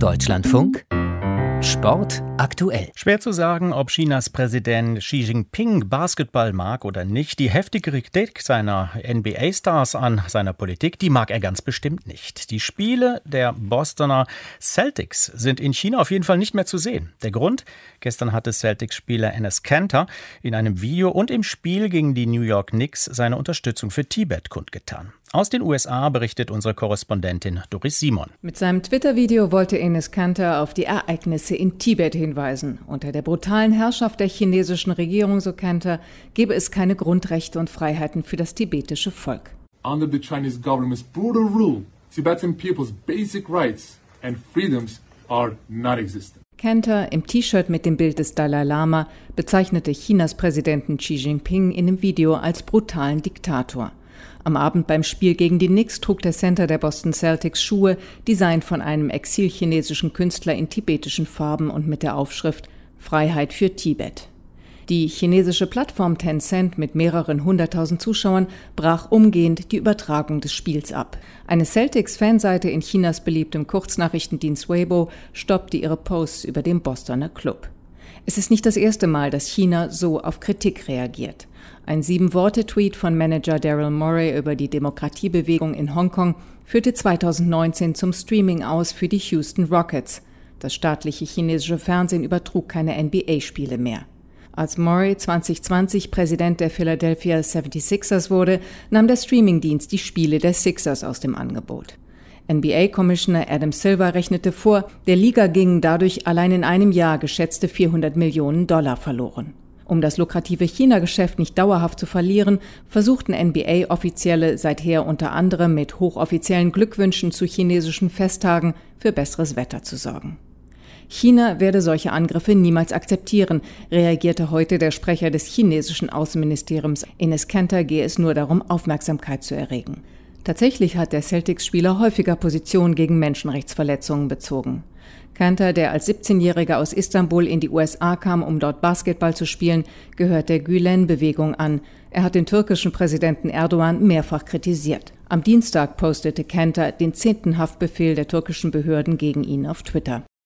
Deutschlandfunk Sport aktuell. Schwer zu sagen, ob Chinas Präsident Xi Jinping Basketball mag oder nicht. Die heftige Kritik seiner NBA-Stars an seiner Politik, die mag er ganz bestimmt nicht. Die Spiele der Bostoner Celtics sind in China auf jeden Fall nicht mehr zu sehen. Der Grund? Gestern hatte Celtics-Spieler Enes Kanter in einem Video und im Spiel gegen die New York Knicks seine Unterstützung für Tibet kundgetan. Aus den USA berichtet unsere Korrespondentin Doris Simon. Mit seinem Twitter-Video wollte Enes Kanter auf die Ereignisse in Tibet hinweisen. Unter der brutalen Herrschaft der chinesischen Regierung, so Kanter, gebe es keine Grundrechte und Freiheiten für das tibetische Volk. Under the Chinese government's brutal rule, Tibetan people's basic rights and freedoms are not existent. Kanter im T-Shirt mit dem Bild des Dalai Lama bezeichnete Chinas Präsidenten Xi Jinping in dem Video als brutalen Diktator. Am Abend beim Spiel gegen die Knicks trug der Center der Boston Celtics Schuhe, designt von einem exilchinesischen Künstler in tibetischen Farben und mit der Aufschrift Freiheit für Tibet. Die chinesische Plattform Tencent mit mehreren hunderttausend Zuschauern brach umgehend die Übertragung des Spiels ab. Eine Celtics-Fanseite in Chinas beliebtem Kurznachrichtendienst Weibo stoppte ihre Posts über den Bostoner Club. Es ist nicht das erste Mal, dass China so auf Kritik reagiert. Ein Sieben-Worte-Tweet von Manager Daryl Morey über die Demokratiebewegung in Hongkong führte 2019 zum Streaming aus für die Houston Rockets. Das staatliche chinesische Fernsehen übertrug keine NBA-Spiele mehr. Als Morey 2020 Präsident der Philadelphia 76ers wurde, nahm der Streamingdienst die Spiele der Sixers aus dem Angebot. NBA-Commissioner Adam Silver rechnete vor, der Liga gingen dadurch allein in einem Jahr geschätzte 400 Millionen Dollar verloren. Um das lukrative China-Geschäft nicht dauerhaft zu verlieren, versuchten NBA-Offizielle seither unter anderem mit hochoffiziellen Glückwünschen zu chinesischen Festtagen für besseres Wetter zu sorgen. China werde solche Angriffe niemals akzeptieren, reagierte heute der Sprecher des chinesischen Außenministeriums. Ines Kenter gehe es nur darum, Aufmerksamkeit zu erregen. Tatsächlich hat der Celtics-Spieler häufiger Positionen gegen Menschenrechtsverletzungen bezogen. Kanter, der als 17-Jähriger aus Istanbul in die USA kam, um dort Basketball zu spielen, gehört der Gülen-Bewegung an. Er hat den türkischen Präsidenten Erdogan mehrfach kritisiert. Am Dienstag postete Kanter den zehnten Haftbefehl der türkischen Behörden gegen ihn auf Twitter.